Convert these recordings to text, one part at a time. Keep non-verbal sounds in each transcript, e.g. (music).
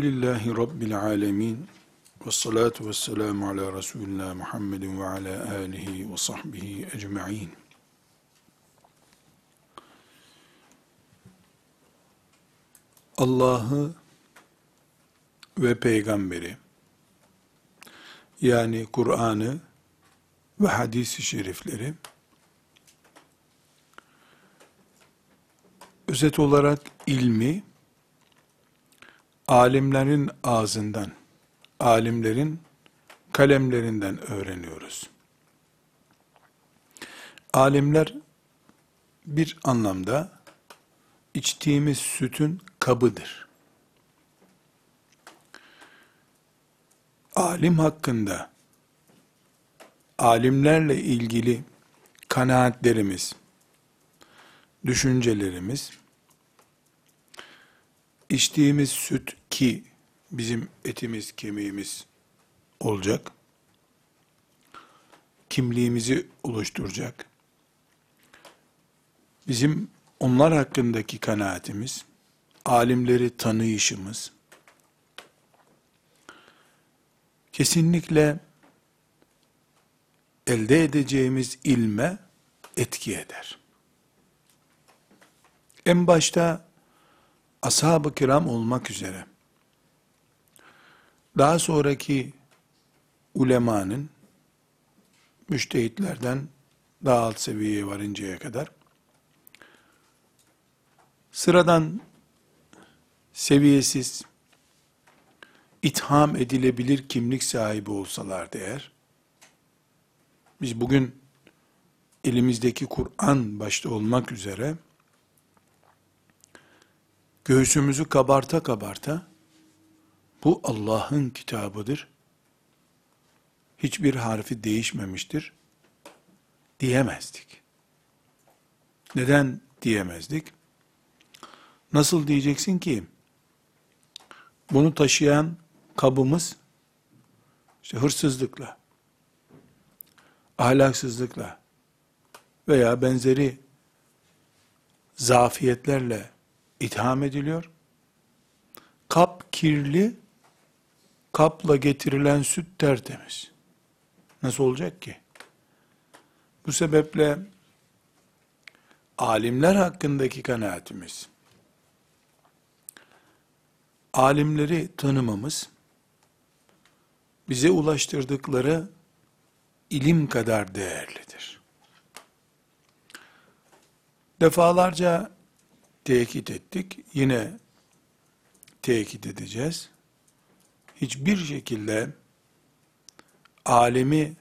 Elhamdülillahi Rabbil alemin. Ve salatu ve selamu ala Resulina Muhammedin ve ala alihi ve sahbihi ecma'in. Allah'ı ve peygamberi yani Kur'an'ı ve hadis-i şerifleri özet olarak ilmi alimlerin ağzından, alimlerin kalemlerinden öğreniyoruz. Alimler bir anlamda içtiğimiz sütün kabıdır. Alim hakkında alimlerle ilgili kanaatlerimiz, düşüncelerimiz, içtiğimiz süt ki bizim etimiz, kemiğimiz olacak, kimliğimizi oluşturacak, bizim onlar hakkındaki kanaatimiz, alimleri tanıyışımız, kesinlikle elde edeceğimiz ilme etki eder. En başta ashab-ı kiram olmak üzere. Daha sonraki ulemanın müştehitlerden daha alt seviyeye varıncaya kadar sıradan seviyesiz itham edilebilir kimlik sahibi olsalar eğer biz bugün elimizdeki Kur'an başta olmak üzere göğsümüzü kabarta kabarta bu Allah'ın kitabıdır. Hiçbir harfi değişmemiştir diyemezdik. Neden diyemezdik? Nasıl diyeceksin ki? Bunu taşıyan kabımız işte hırsızlıkla, ahlaksızlıkla veya benzeri zafiyetlerle itham ediliyor. Kap kirli, kapla getirilen süt tertemiz. Nasıl olacak ki? Bu sebeple alimler hakkındaki kanaatimiz, alimleri tanımamız, bize ulaştırdıkları ilim kadar değerlidir. Defalarca tekit ettik. Yine tekit edeceğiz. Hiçbir şekilde alemi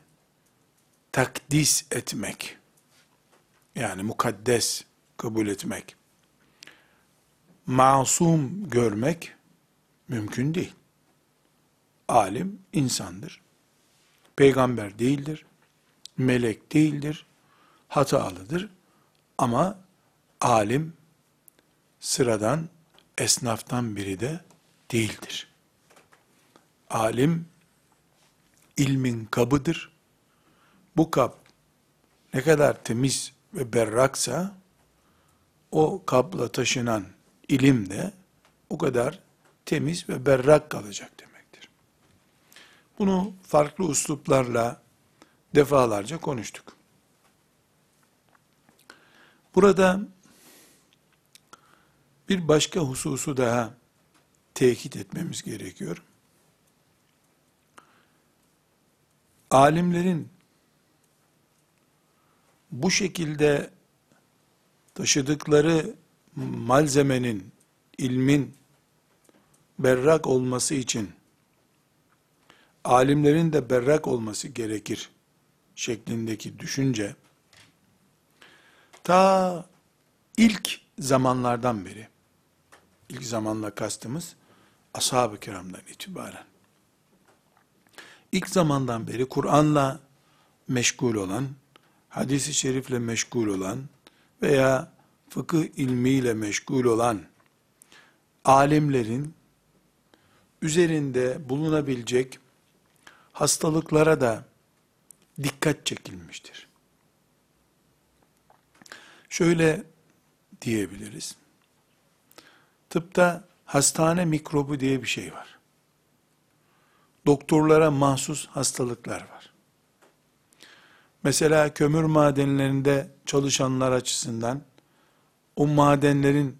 takdis etmek, yani mukaddes kabul etmek, masum görmek mümkün değil. Alim insandır. Peygamber değildir. Melek değildir. Hatalıdır. Ama alim sıradan esnaftan biri de değildir. Alim ilmin kabıdır. Bu kap ne kadar temiz ve berraksa o kapla taşınan ilim de o kadar temiz ve berrak kalacak demektir. Bunu farklı usluplarla defalarca konuştuk. Burada bir başka hususu daha tekit etmemiz gerekiyor. Alimlerin bu şekilde taşıdıkları malzemenin, ilmin berrak olması için alimlerin de berrak olması gerekir şeklindeki düşünce ta ilk zamanlardan beri ilk zamanla kastımız ashab-ı kiramdan itibaren. İlk zamandan beri Kur'an'la meşgul olan, hadisi şerifle meşgul olan veya fıkıh ilmiyle meşgul olan alimlerin üzerinde bulunabilecek hastalıklara da dikkat çekilmiştir. Şöyle diyebiliriz. Tıpta hastane mikrobu diye bir şey var. Doktorlara mahsus hastalıklar var. Mesela kömür madenlerinde çalışanlar açısından o madenlerin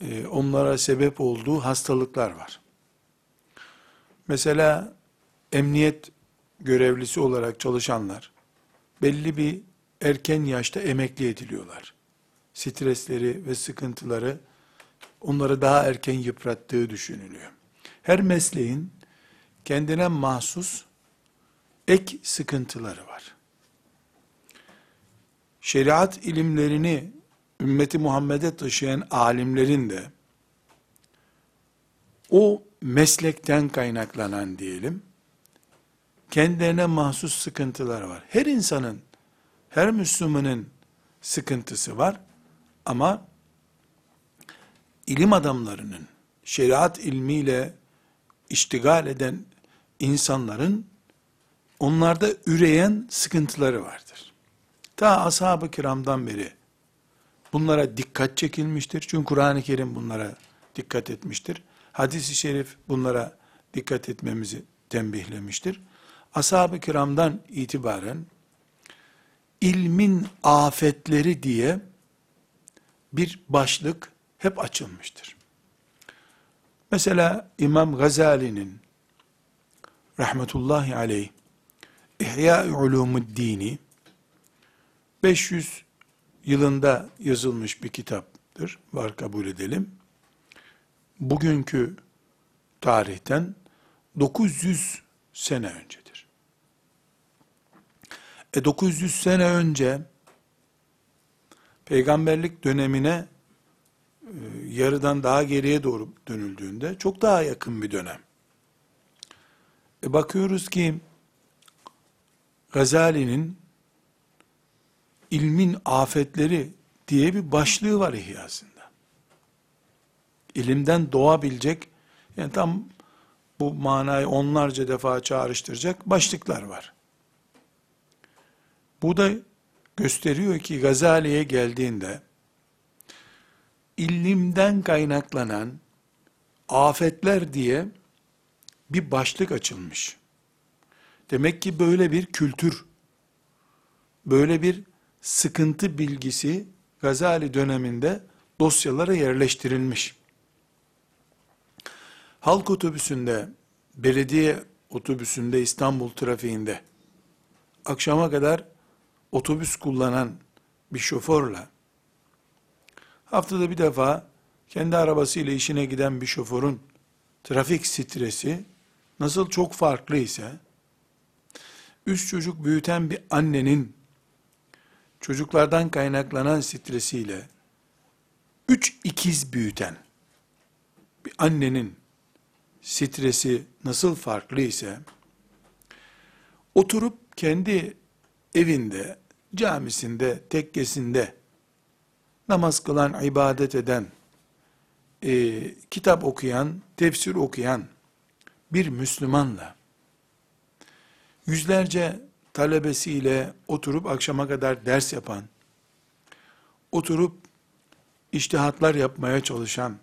e, onlara sebep olduğu hastalıklar var. Mesela emniyet görevlisi olarak çalışanlar belli bir erken yaşta emekli ediliyorlar. Stresleri ve sıkıntıları onları daha erken yıprattığı düşünülüyor. Her mesleğin kendine mahsus ek sıkıntıları var. Şeriat ilimlerini ümmeti Muhammed'e taşıyan alimlerin de o meslekten kaynaklanan diyelim, kendilerine mahsus sıkıntılar var. Her insanın, her Müslümanın sıkıntısı var ama ilim adamlarının, şeriat ilmiyle iştigal eden insanların onlarda üreyen sıkıntıları vardır. Ta ashab-ı kiramdan beri bunlara dikkat çekilmiştir. Çünkü Kur'an-ı Kerim bunlara dikkat etmiştir. Hadis-i şerif bunlara dikkat etmemizi tembihlemiştir. Ashab-ı kiramdan itibaren ilmin afetleri diye bir başlık hep açılmıştır. Mesela İmam Gazali'nin rahmetullahi aleyh İhya-i Ulumuddini 500 yılında yazılmış bir kitaptır. Var kabul edelim. Bugünkü tarihten 900 sene öncedir. E 900 sene önce peygamberlik dönemine yarıdan daha geriye doğru dönüldüğünde çok daha yakın bir dönem. E bakıyoruz ki Gazali'nin ilmin afetleri diye bir başlığı var ihyasında. İlimden doğabilecek, yani tam bu manayı onlarca defa çağrıştıracak başlıklar var. Bu da gösteriyor ki Gazali'ye geldiğinde, ilimden kaynaklanan afetler diye bir başlık açılmış. Demek ki böyle bir kültür, böyle bir sıkıntı bilgisi Gazali döneminde dosyalara yerleştirilmiş. Halk otobüsünde, belediye otobüsünde İstanbul trafiğinde akşama kadar otobüs kullanan bir şoförle haftada bir defa kendi arabasıyla işine giden bir şoförün trafik stresi nasıl çok farklı ise üç çocuk büyüten bir annenin çocuklardan kaynaklanan stresiyle üç ikiz büyüten bir annenin stresi nasıl farklı ise oturup kendi evinde, camisinde, tekkesinde namaz kılan, ibadet eden, e, kitap okuyan, tefsir okuyan bir Müslümanla yüzlerce talebesiyle oturup akşama kadar ders yapan, oturup iştihatlar yapmaya çalışan,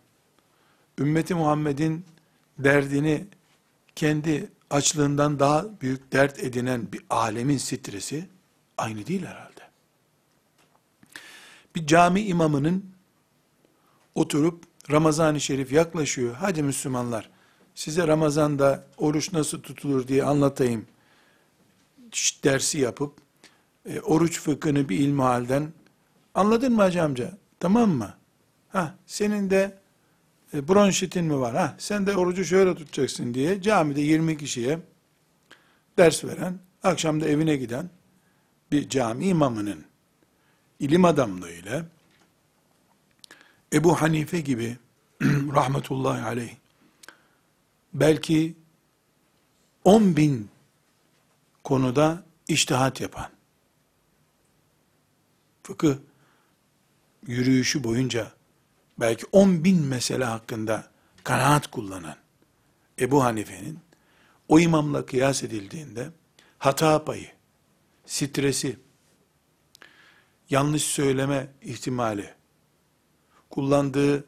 ümmeti Muhammed'in derdini kendi açlığından daha büyük dert edinen bir alemin stresi aynı değil herhalde. Bir cami imamının oturup Ramazan-ı Şerif yaklaşıyor. Hadi Müslümanlar size Ramazan'da oruç nasıl tutulur diye anlatayım dersi yapıp e, oruç fıkhını bir ilmihalden anladın mı hacı amca? Tamam mı? Ha, senin de e, bronşitin mi var? Ha, sen de orucu şöyle tutacaksın diye camide 20 kişiye ders veren, akşam da evine giden bir cami imamının ilim adamlığıyla Ebu Hanife gibi (clears throat) rahmetullahi aleyh belki 10 bin konuda iştihat yapan, fıkıh yürüyüşü boyunca belki 10 bin mesele hakkında kanaat kullanan Ebu Hanife'nin o imamla kıyas edildiğinde hata payı, stresi, yanlış söyleme ihtimali, kullandığı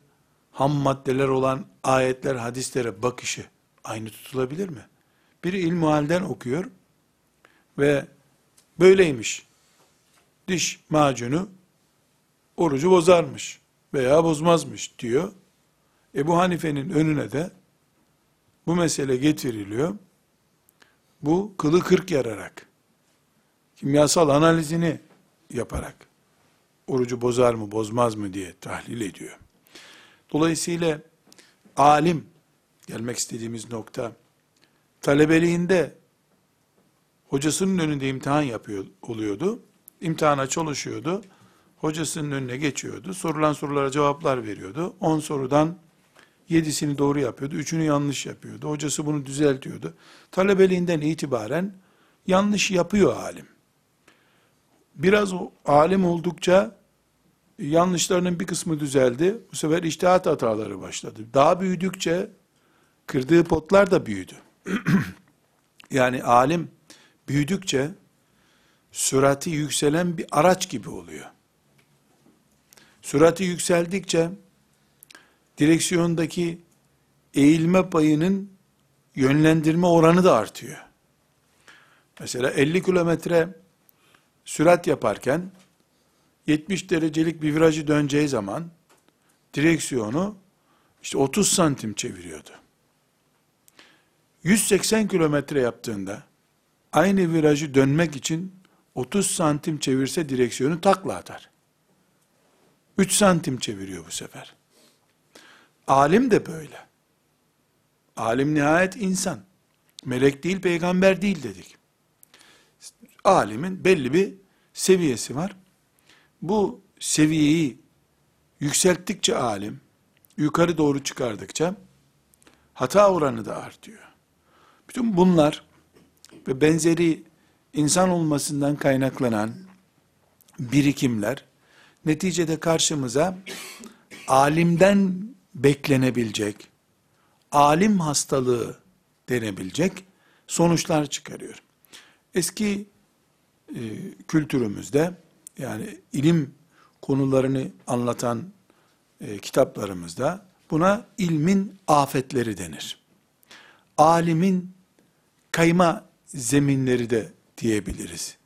ham maddeler olan ayetler, hadislere bakışı aynı tutulabilir mi? Biri ilmuhalden okuyor ve böyleymiş. Diş macunu orucu bozarmış veya bozmazmış diyor. Ebu Hanife'nin önüne de bu mesele getiriliyor. Bu kılı kırk yararak, kimyasal analizini yaparak, orucu bozar mı bozmaz mı diye tahlil ediyor. Dolayısıyla alim, gelmek istediğimiz nokta, talebeliğinde hocasının önünde imtihan yapıyor oluyordu. İmtihana çalışıyordu. Hocasının önüne geçiyordu. Sorulan sorulara cevaplar veriyordu. 10 sorudan yedisini doğru yapıyordu. Üçünü yanlış yapıyordu. Hocası bunu düzeltiyordu. Talebeliğinden itibaren yanlış yapıyor alim. Biraz alim oldukça yanlışlarının bir kısmı düzeldi. Bu sefer iştihat hataları başladı. Daha büyüdükçe kırdığı potlar da büyüdü. (clears throat) yani alim büyüdükçe sürati yükselen bir araç gibi oluyor. Sürati yükseldikçe direksiyondaki eğilme payının yönlendirme oranı da artıyor. Mesela 50 kilometre sürat yaparken 70 derecelik bir virajı döneceği zaman direksiyonu işte 30 santim çeviriyordu. 180 kilometre yaptığında aynı virajı dönmek için 30 santim çevirse direksiyonu takla atar. 3 santim çeviriyor bu sefer. Alim de böyle. Alim nihayet insan. Melek değil, peygamber değil dedik. Alimin belli bir seviyesi var. Bu seviyeyi yükselttikçe alim, yukarı doğru çıkardıkça hata oranı da artıyor. Bütün bunlar ve benzeri insan olmasından kaynaklanan birikimler neticede karşımıza alimden beklenebilecek, alim hastalığı denebilecek sonuçlar çıkarıyor. Eski e, kültürümüzde yani ilim konularını anlatan e, kitaplarımızda buna ilmin afetleri denir. Alimin kayma zeminleri de diyebiliriz.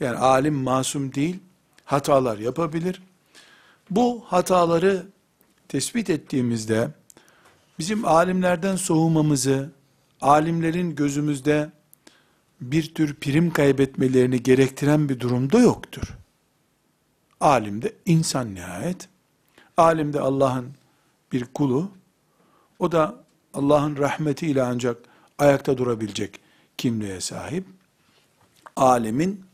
Yani alim masum değil, hatalar yapabilir. Bu hataları tespit ettiğimizde bizim alimlerden soğumamızı, alimlerin gözümüzde bir tür prim kaybetmelerini gerektiren bir durumda yoktur. Alim de insan nihayet. Alim de Allah'ın bir kulu. O da Allah'ın rahmetiyle ancak ayakta durabilecek kimliğe sahip. Alimin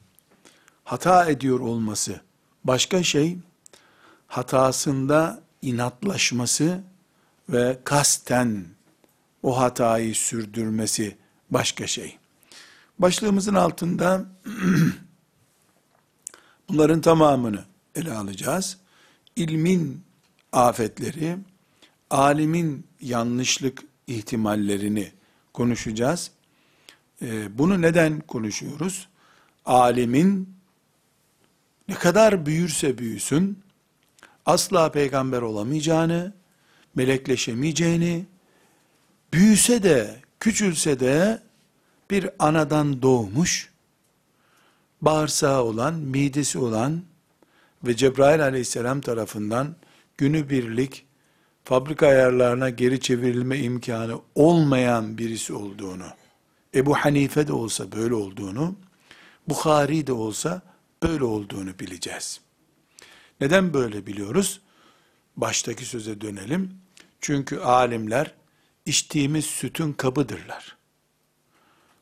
hata ediyor olması başka şey, hatasında inatlaşması ve kasten o hatayı sürdürmesi başka şey. Başlığımızın altında (clears throat) bunların tamamını ele alacağız. İlmin afetleri, alimin yanlışlık ihtimallerini konuşacağız. Ee, bunu neden konuşuyoruz? Alimin ne kadar büyürse büyüsün, asla peygamber olamayacağını, melekleşemeyeceğini, büyüse de, küçülse de bir anadan doğmuş, bağırsağı olan, midesi olan ve Cebrail aleyhisselam tarafından günübirlik fabrika ayarlarına geri çevrilme imkanı olmayan birisi olduğunu, Ebu Hanife de olsa böyle olduğunu, Bukhari de olsa böyle olduğunu bileceğiz. Neden böyle biliyoruz? Baştaki söze dönelim. Çünkü alimler içtiğimiz sütün kabıdırlar.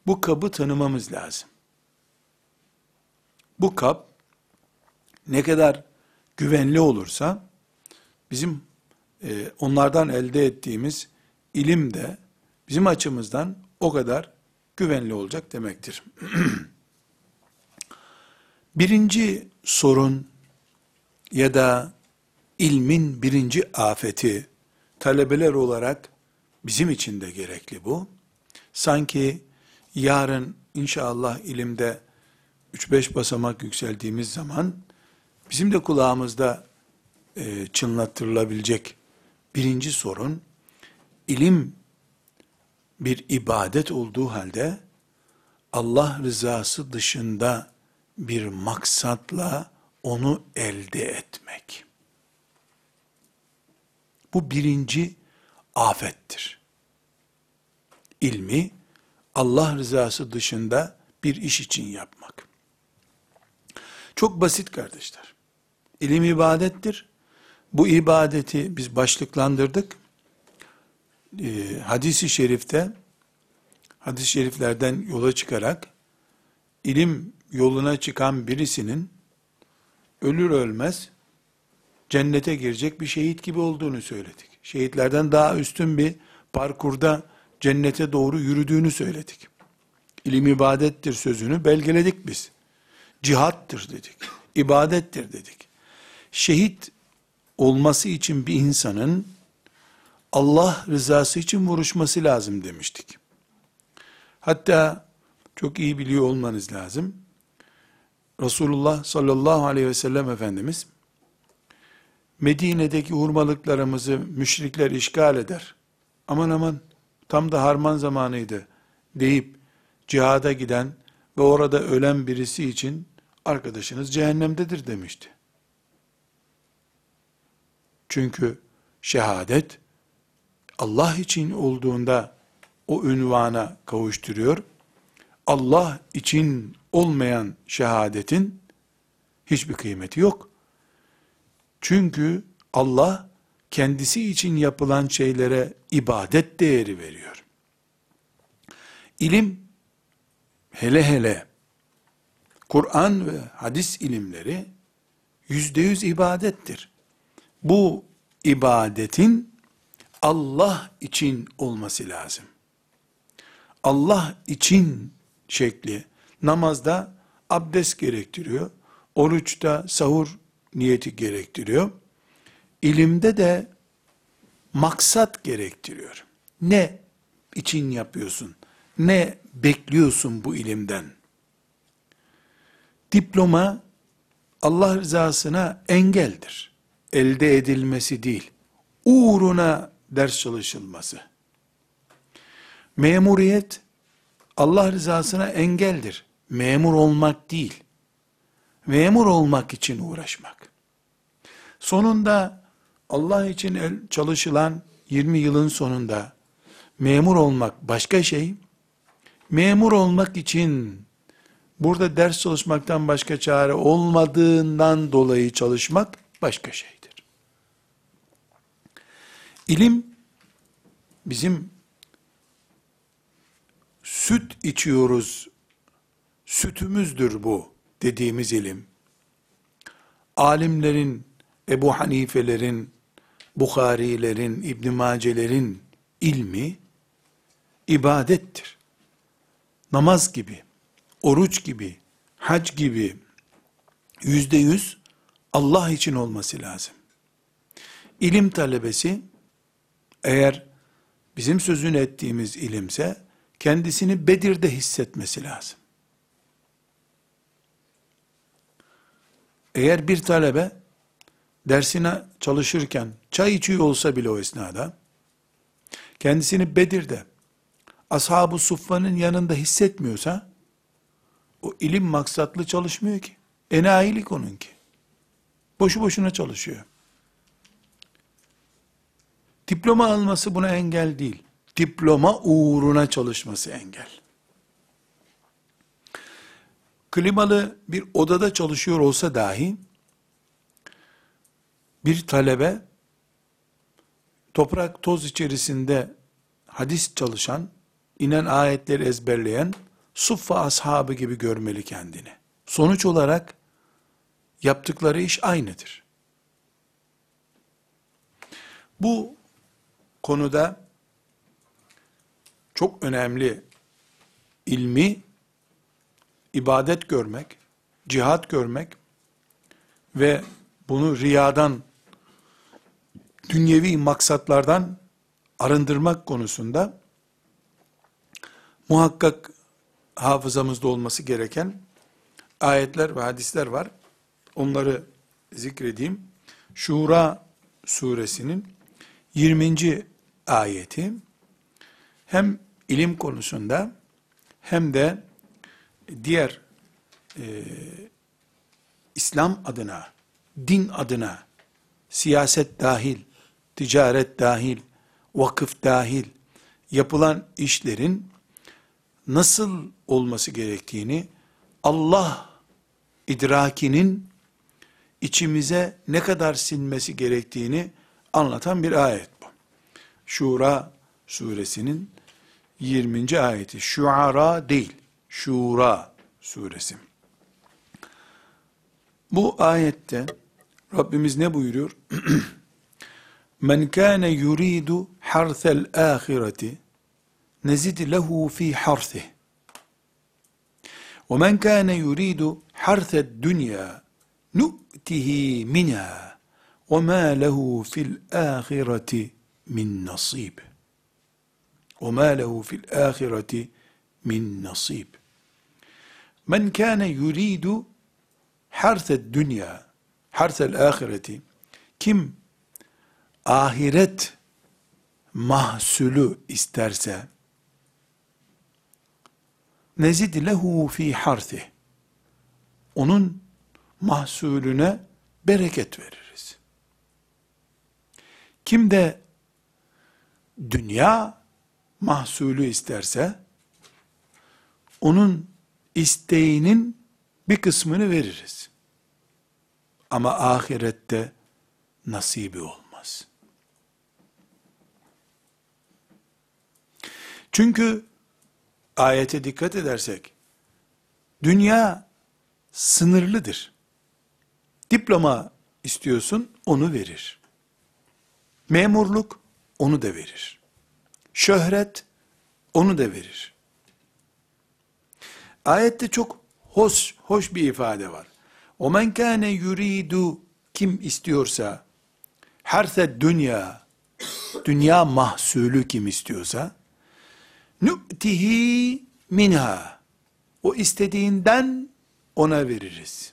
Bu kabı tanımamız lazım. Bu kap ne kadar güvenli olursa bizim e, onlardan elde ettiğimiz ilim de bizim açımızdan o kadar güvenli olacak demektir. (clears throat) birinci sorun ya da ilmin birinci afeti talebeler olarak bizim için de gerekli bu. Sanki yarın inşallah ilimde 3-5 basamak yükseldiğimiz zaman bizim de kulağımızda e, çınlattırılabilecek Birinci sorun, ilim bir ibadet olduğu halde, Allah rızası dışında bir maksatla onu elde etmek. Bu birinci afettir. İlmi Allah rızası dışında bir iş için yapmak. Çok basit kardeşler. İlim ibadettir. Bu ibadeti biz başlıklandırdık. Ee, hadisi şerifte, hadis-i şeriflerden yola çıkarak, ilim yoluna çıkan birisinin, ölür ölmez, cennete girecek bir şehit gibi olduğunu söyledik. Şehitlerden daha üstün bir parkurda cennete doğru yürüdüğünü söyledik. İlim ibadettir sözünü belgeledik biz. Cihattır dedik. İbadettir dedik. Şehit olması için bir insanın Allah rızası için vuruşması lazım demiştik. Hatta çok iyi biliyor olmanız lazım. Resulullah sallallahu aleyhi ve sellem Efendimiz Medine'deki hurmalıklarımızı müşrikler işgal eder. Aman aman tam da harman zamanıydı deyip cihada giden ve orada ölen birisi için arkadaşınız cehennemdedir demişti. Çünkü şehadet Allah için olduğunda o ünvana kavuşturuyor. Allah için olmayan şehadetin hiçbir kıymeti yok. Çünkü Allah kendisi için yapılan şeylere ibadet değeri veriyor. İlim hele hele Kur'an ve hadis ilimleri yüzde yüz ibadettir. Bu ibadetin Allah için olması lazım. Allah için şekli namazda abdest gerektiriyor. Oruçta sahur niyeti gerektiriyor. İlimde de maksat gerektiriyor. Ne için yapıyorsun? Ne bekliyorsun bu ilimden? Diploma Allah rızasına engeldir. Elde edilmesi değil. Uğruna ders çalışılması. Memuriyet Allah rızasına engeldir. Memur olmak değil. Memur olmak için uğraşmak. Sonunda Allah için çalışılan 20 yılın sonunda memur olmak başka şey. Memur olmak için burada ders çalışmaktan başka çare olmadığından dolayı çalışmak başka şeydir. İlim bizim süt içiyoruz, sütümüzdür bu dediğimiz ilim. Alimlerin, Ebu Hanifelerin, Bukharilerin, İbn Macelerin ilmi ibadettir. Namaz gibi, oruç gibi, hac gibi yüzde yüz Allah için olması lazım. İlim talebesi eğer bizim sözünü ettiğimiz ilimse kendisini Bedir'de hissetmesi lazım. Eğer bir talebe dersine çalışırken çay içiyor olsa bile o esnada kendisini Bedir'de ashab-ı suffanın yanında hissetmiyorsa o ilim maksatlı çalışmıyor ki. Enayilik onunki. Boşu boşuna çalışıyor. Diploma alması buna engel değil. Diploma uğruna çalışması engel. Klimalı bir odada çalışıyor olsa dahi bir talebe toprak toz içerisinde hadis çalışan, inen ayetleri ezberleyen suffa ashabı gibi görmeli kendini. Sonuç olarak yaptıkları iş aynıdır. Bu konuda çok önemli ilmi ibadet görmek, cihat görmek ve bunu riyadan, dünyevi maksatlardan arındırmak konusunda muhakkak hafızamızda olması gereken ayetler ve hadisler var. Onları zikredeyim. Şura suresinin 20. ayeti hem ilim konusunda hem de diğer e, İslam adına, din adına, siyaset dahil, ticaret dahil, vakıf dahil yapılan işlerin nasıl olması gerektiğini Allah idrakinin içimize ne kadar sinmesi gerektiğini anlatan bir ayet. Şura suresinin 20. ayeti. Şuara değil, Şura suresi. Bu ayette Rabbimiz ne buyuruyor? (clears throat) Men kana yuridu harsel ahireti nezid lehu fi harsih. Ve men kana yuridu harsed dünya nu'tihi minha ve ma lehu fil ahireti مِنْ نَصِيبٍ وَمَا لَهُ فِي الْآخِرَةِ مِنْ نَصِيبٍ مَنْ كَانَ يُرِيدُ حَرْثَ الدُّنْيَا حَرْثَ الْآخِرَةِ Kim ahiret mahsulü isterse, nezid lehu fi harthi. Onun mahsulüne bereket veririz. Kim de dünya mahsulü isterse, onun isteğinin bir kısmını veririz. Ama ahirette nasibi olmaz. Çünkü ayete dikkat edersek, dünya sınırlıdır. Diploma istiyorsun, onu verir. Memurluk, onu da verir. Şöhret, onu da verir. Ayette çok hoş, hoş bir ifade var. O men kâne yuridu kim istiyorsa herse dünya dünya mahsulü kim istiyorsa nü'tihi minha o istediğinden ona veririz.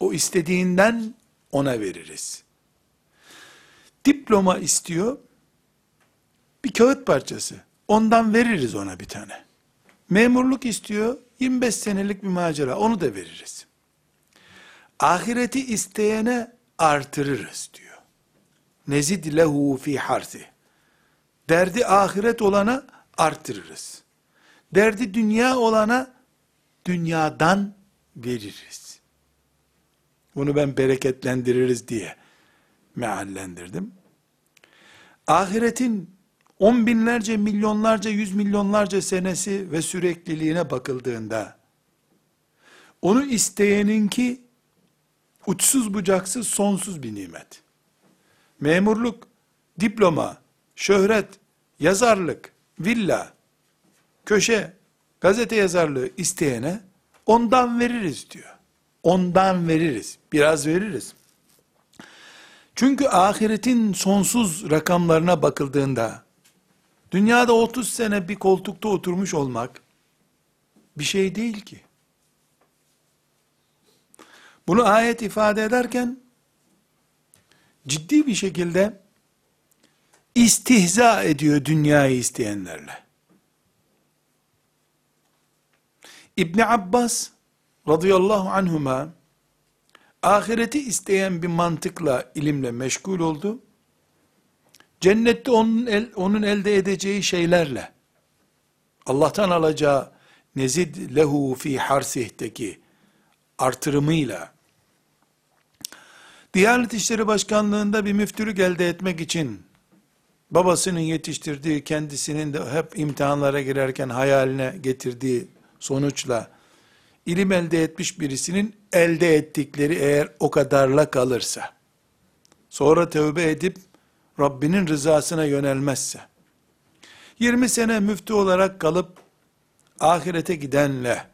O istediğinden ona veririz. Diploma istiyor, bir kağıt parçası. Ondan veririz ona bir tane. Memurluk istiyor, 25 senelik bir macera, onu da veririz. Ahireti isteyene artırırız diyor. Nezid lehu fi harsi. Derdi ahiret olana artırırız. Derdi dünya olana dünyadan veririz. Bunu ben bereketlendiririz diye meallendirdim. Ahiretin on binlerce, milyonlarca, yüz milyonlarca senesi ve sürekliliğine bakıldığında, onu isteyeninki uçsuz bucaksız sonsuz bir nimet. Memurluk, diploma, şöhret, yazarlık, villa, köşe, gazete yazarlığı isteyene ondan veririz diyor. Ondan veririz. Biraz veririz. Çünkü ahiretin sonsuz rakamlarına bakıldığında dünyada 30 sene bir koltukta oturmuş olmak bir şey değil ki. Bunu ayet ifade ederken ciddi bir şekilde istihza ediyor dünyayı isteyenlerle. İbn Abbas radıyallahu anhuma ahireti isteyen bir mantıkla, ilimle meşgul oldu. Cennette onun, el, onun elde edeceği şeylerle, Allah'tan alacağı nezid lehu fi harsih'teki artırımıyla, Diyanet İşleri Başkanlığında bir müftülük elde etmek için, babasının yetiştirdiği, kendisinin de hep imtihanlara girerken hayaline getirdiği sonuçla, ilim elde etmiş birisinin elde ettikleri eğer o kadarla kalırsa, sonra tövbe edip Rabbinin rızasına yönelmezse, 20 sene müftü olarak kalıp ahirete gidenle,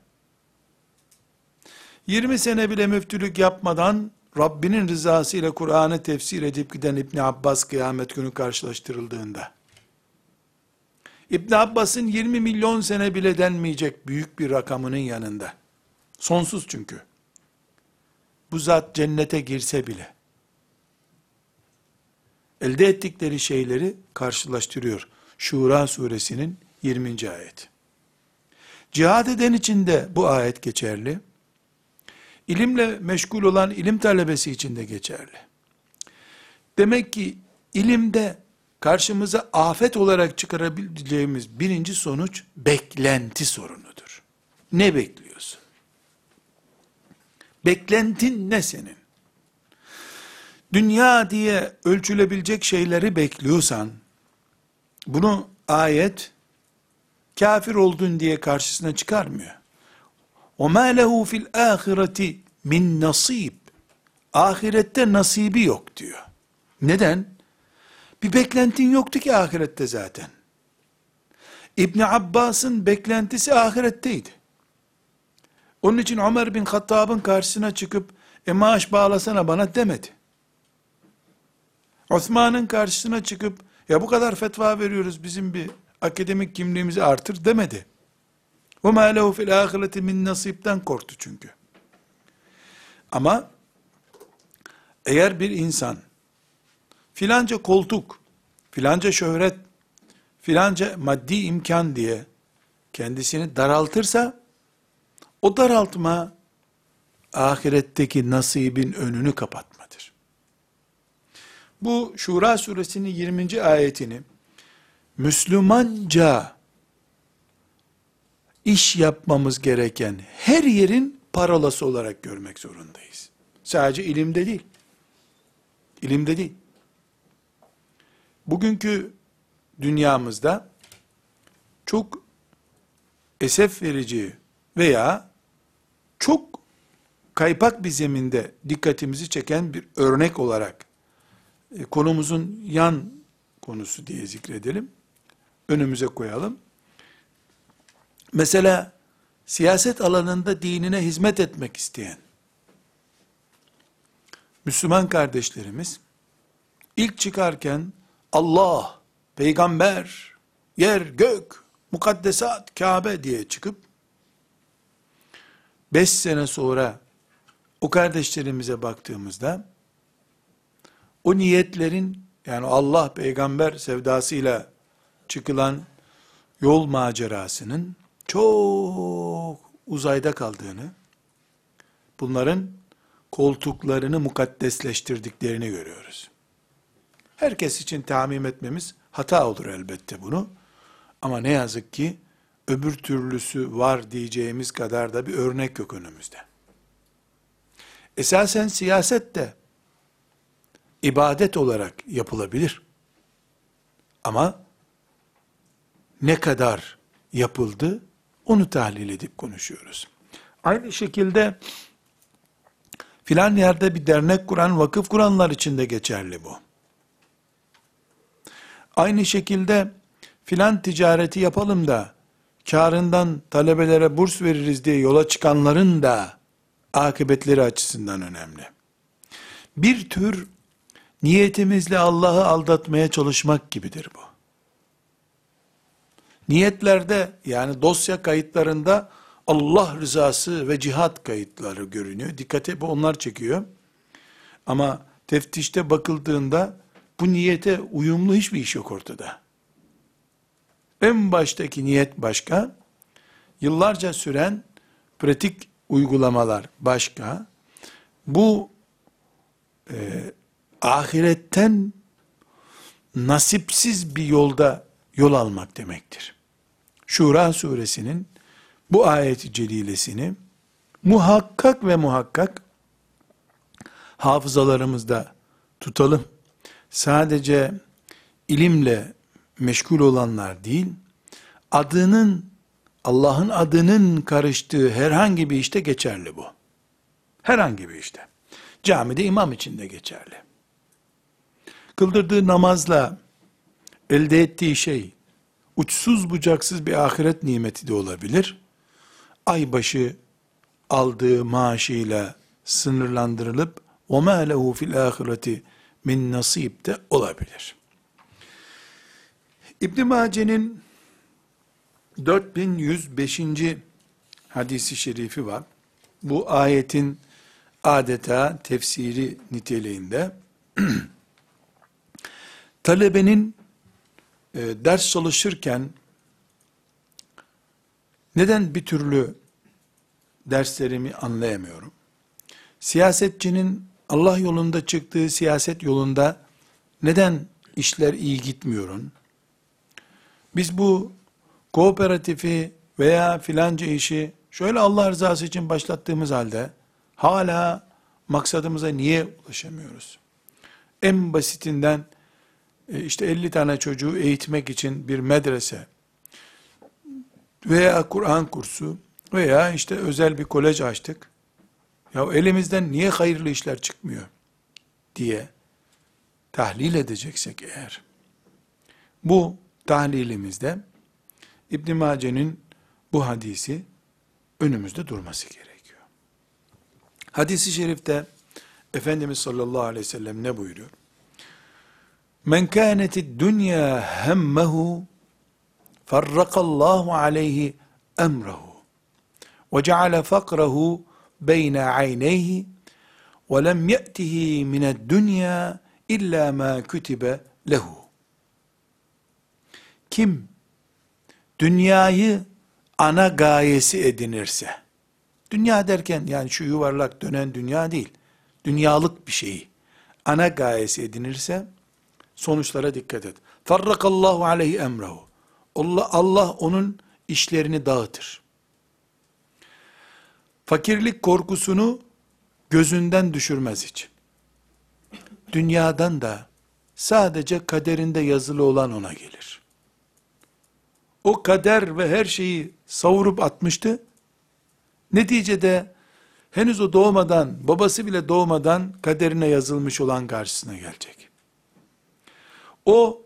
20 sene bile müftülük yapmadan Rabbinin rızası ile Kur'an'ı tefsir edip giden İbn Abbas kıyamet günü karşılaştırıldığında, İbn Abbas'ın 20 milyon sene bile denmeyecek büyük bir rakamının yanında, sonsuz çünkü, bu zat cennete girse bile, elde ettikleri şeyleri karşılaştırıyor. Şura suresinin 20. ayet. Cihad eden için de bu ayet geçerli. İlimle meşgul olan ilim talebesi için de geçerli. Demek ki ilimde karşımıza afet olarak çıkarabileceğimiz birinci sonuç beklenti sorunudur. Ne bekliyorsun? Beklentin ne senin? Dünya diye ölçülebilecek şeyleri bekliyorsan, bunu ayet, kafir oldun diye karşısına çıkarmıyor. وَمَا لَهُ فِي الْآخِرَةِ min nasib. Ahirette nasibi yok diyor. Neden? Bir beklentin yoktu ki ahirette zaten. İbni Abbas'ın beklentisi ahiretteydi. Onun için Ömer bin Hattab'ın karşısına çıkıp, e maaş bağlasana bana demedi. Osman'ın karşısına çıkıp, ya bu kadar fetva veriyoruz bizim bir akademik kimliğimizi artır demedi. وَمَا لَهُ فِي الْآخِرَةِ min nasipten korktu çünkü. Ama eğer bir insan filanca koltuk, filanca şöhret, filanca maddi imkan diye kendisini daraltırsa o daraltma ahiretteki nasibin önünü kapatmadır. Bu Şura suresinin 20. ayetini Müslümanca iş yapmamız gereken her yerin parolası olarak görmek zorundayız. Sadece ilimde değil. İlimde değil. Bugünkü dünyamızda çok esef verici veya çok kaypak bir zeminde dikkatimizi çeken bir örnek olarak e, konumuzun yan konusu diye zikredelim. Önümüze koyalım. Mesela siyaset alanında dinine hizmet etmek isteyen Müslüman kardeşlerimiz ilk çıkarken Allah, peygamber, yer, gök, mukaddesat, Kabe diye çıkıp beş sene sonra o kardeşlerimize baktığımızda o niyetlerin yani Allah peygamber sevdasıyla çıkılan yol macerasının çok uzayda kaldığını, bunların koltuklarını mukaddesleştirdiklerini görüyoruz. Herkes için tamim etmemiz hata olur elbette bunu. Ama ne yazık ki öbür türlüsü var diyeceğimiz kadar da bir örnek yok önümüzde. Esasen siyaset de ibadet olarak yapılabilir. Ama ne kadar yapıldı onu tahlil edip konuşuyoruz. Aynı şekilde filan yerde bir dernek kuran, vakıf kuranlar için de geçerli bu. Aynı şekilde filan ticareti yapalım da karından talebelere burs veririz diye yola çıkanların da akıbetleri açısından önemli. Bir tür niyetimizle Allah'ı aldatmaya çalışmak gibidir bu. Niyetlerde yani dosya kayıtlarında Allah rızası ve cihat kayıtları görünüyor. Dikkate bu onlar çekiyor. Ama teftişte bakıldığında bu niyete uyumlu hiçbir iş yok ortada. En baştaki niyet başka, yıllarca süren pratik uygulamalar başka. Bu e, ahiretten nasipsiz bir yolda yol almak demektir. Şura suresinin bu ayeti celilesini muhakkak ve muhakkak hafızalarımızda tutalım. Sadece ilimle meşgul olanlar değil, adının, Allah'ın adının karıştığı herhangi bir işte geçerli bu. Herhangi bir işte. Camide imam için de geçerli. Kıldırdığı namazla elde ettiği şey, uçsuz bucaksız bir ahiret nimeti de olabilir. Aybaşı aldığı maaşıyla sınırlandırılıp وَمَا لَهُ فِي الْآخِرَةِ min nasip de olabilir. İbn Mace'nin 4105. hadisi şerifi var. Bu ayetin adeta tefsiri niteliğinde. (clears throat) talebenin e, ders çalışırken neden bir türlü derslerimi anlayamıyorum? Siyasetçinin Allah yolunda çıktığı siyaset yolunda neden işler iyi gitmiyorun? Biz bu kooperatifi veya filanca işi şöyle Allah rızası için başlattığımız halde hala maksadımıza niye ulaşamıyoruz? En basitinden e, işte 50 tane çocuğu eğitmek için bir medrese veya Kur'an kursu veya işte özel bir kolej açtık. Ya elimizden niye hayırlı işler çıkmıyor diye tahlil edeceksek eğer bu tahlilimizde İbn Mace'nin bu hadisi önümüzde durması gerekiyor. Hadisi şerifte Efendimiz sallallahu aleyhi ve sellem ne buyuruyor? Men kâneti dünya hemmehu farrakallahu aleyhi emrehu ve ceale fakrahu beyne ayneyhi ve lem ye'tihi mined dünya illa ma kütibe lehu. Kim dünyayı ana gayesi edinirse, dünya derken yani şu yuvarlak dönen dünya değil, dünyalık bir şeyi ana gayesi edinirse, sonuçlara dikkat et. Farrakallahu aleyhi emrehu. Allah, Allah onun işlerini dağıtır. Fakirlik korkusunu gözünden düşürmez hiç. Dünyadan da sadece kaderinde yazılı olan ona gelir. O kader ve her şeyi savurup atmıştı. Neticede henüz o doğmadan, babası bile doğmadan kaderine yazılmış olan karşısına gelecek. O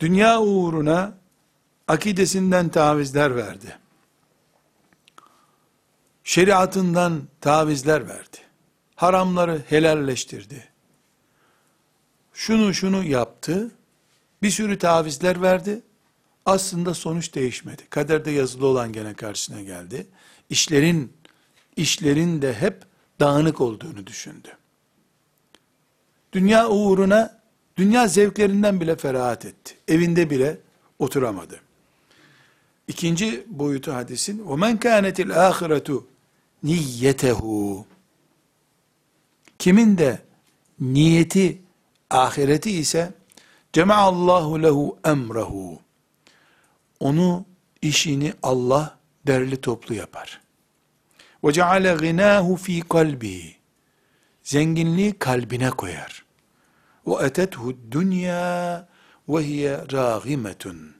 dünya uğruna akidesinden tavizler verdi. Şeriatından tavizler verdi. Haramları helalleştirdi. Şunu şunu yaptı. Bir sürü tavizler verdi. Aslında sonuç değişmedi. Kaderde yazılı olan gene karşısına geldi. İşlerin işlerin de hep dağınık olduğunu düşündü. Dünya uğruna dünya zevklerinden bile ferahat etti. Evinde bile oturamadı. İkinci boyutu hadisin وَمَنْ كَانَتِ الْآخِرَةُ niyetehu. Kimin de niyeti ahireti ise cema'allahu lehu emrehu. Onu işini Allah derli toplu yapar. Ve ceale ginahu fi kalbihi. Zenginliği kalbine koyar. Ve etethu dünya ve hiye ragimetun.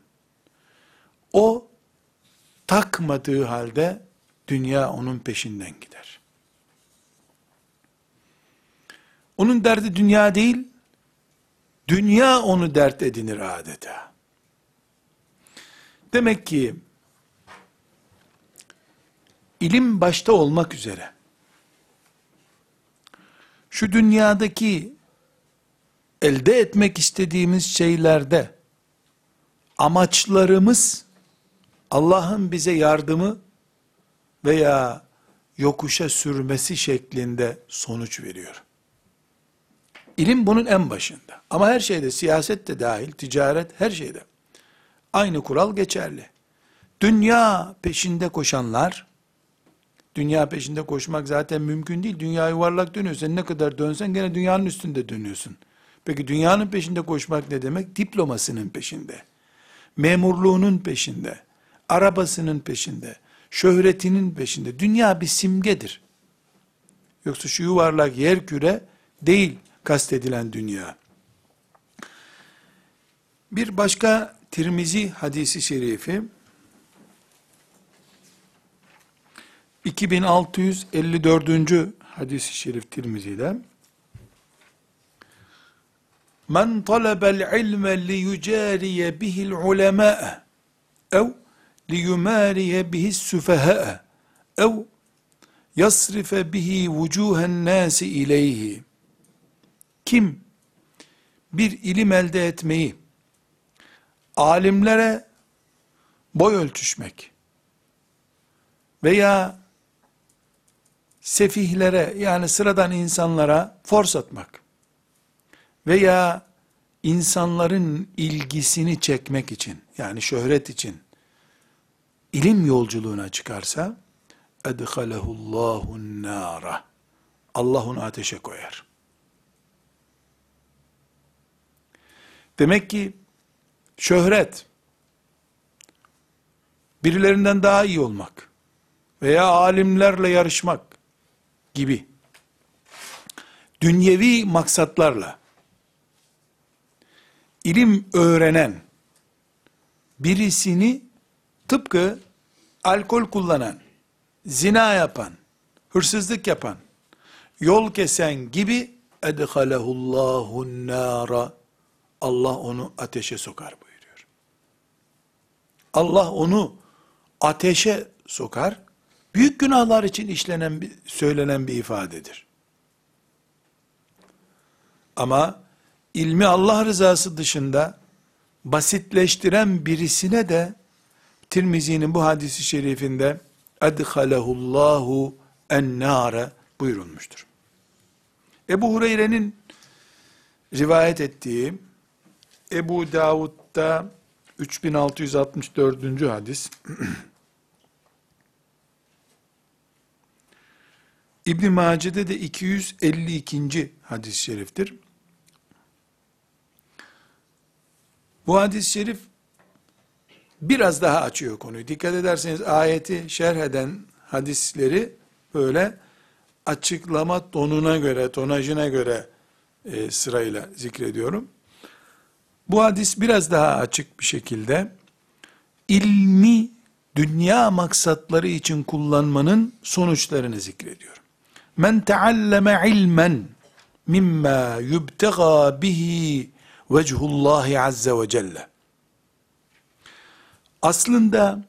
O takmadığı halde dünya onun peşinden gider. Onun derdi dünya değil, dünya onu dert edinir adeta. Demek ki ilim başta olmak üzere şu dünyadaki elde etmek istediğimiz şeylerde amaçlarımız Allah'ın bize yardımı veya yokuşa sürmesi şeklinde sonuç veriyor. İlim bunun en başında. Ama her şeyde, siyaset de dahil, ticaret, her şeyde. Aynı kural geçerli. Dünya peşinde koşanlar, dünya peşinde koşmak zaten mümkün değil. Dünya yuvarlak dönüyor. Sen ne kadar dönsen gene dünyanın üstünde dönüyorsun. Peki dünyanın peşinde koşmak ne demek? Diplomasının peşinde. Memurluğunun peşinde. Arabasının peşinde şöhretinin peşinde. Dünya bir simgedir. Yoksa şu yuvarlak yer küre değil kastedilen dünya. Bir başka Tirmizi hadisi şerifi 2654. hadisi şerif Tirmizi'de Men talabel ilme li yücariye bihil ulemâ'e ev liyumariye bihi süfeha ev yasrife bihi vucuhen nasi ileyhi kim bir ilim elde etmeyi alimlere boy ölçüşmek veya sefihlere yani sıradan insanlara fors atmak veya insanların ilgisini çekmek için, yani şöhret için, ilim yolculuğuna çıkarsa, edhalehullahun nara. Allah onu ateşe koyar. Demek ki şöhret, birilerinden daha iyi olmak veya alimlerle yarışmak gibi dünyevi maksatlarla ilim öğrenen birisini tıpkı alkol kullanan, zina yapan, hırsızlık yapan, yol kesen gibi edhalehullahun nara Allah onu ateşe sokar. Allah onu ateşe sokar. Büyük günahlar için işlenen bir, söylenen bir ifadedir. Ama ilmi Allah rızası dışında basitleştiren birisine de Tirmizi'nin bu hadisi şerifinde edhalehullahu ennare buyurulmuştur. Ebu Hureyre'nin rivayet ettiği Ebu Davud'da 3664. hadis İbn Mace'de de 252. hadis-i şeriftir. Bu hadis-i şerif biraz daha açıyor konuyu. Dikkat ederseniz ayeti şerh eden hadisleri böyle açıklama tonuna göre, tonajına göre e, sırayla zikrediyorum. Bu hadis biraz daha açık bir şekilde ilmi dünya maksatları için kullanmanın sonuçlarını zikrediyor. Men tealleme ilmen mimma yubtega bihi vechullahi azze ve celle. Aslında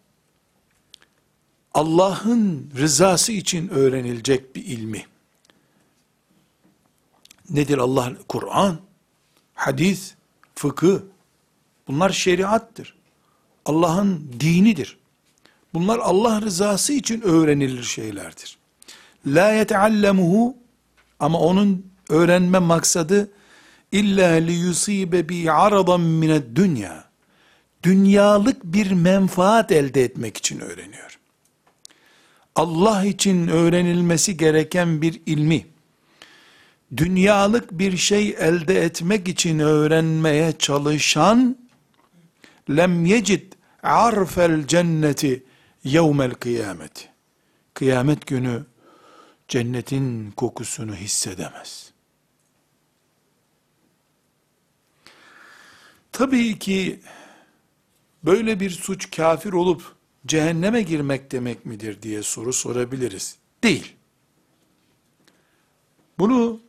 Allah'ın rızası için öğrenilecek bir ilmi. Nedir Allah? Kur'an, hadis, fıkıh. Bunlar şeriattır. Allah'ın dinidir. Bunlar Allah rızası için öğrenilir şeylerdir. La yeteallemuhu ama onun öğrenme maksadı illa li yusibe bi aradan mined dünya. Dünyalık bir menfaat elde etmek için öğreniyor. Allah için öğrenilmesi gereken bir ilmi, dünyalık bir şey elde etmek için öğrenmeye çalışan, lem yecid arfel cenneti yevmel kıyameti. Kıyamet günü cennetin kokusunu hissedemez. Tabii ki böyle bir suç kafir olup cehenneme girmek demek midir diye soru sorabiliriz. Değil. Bunu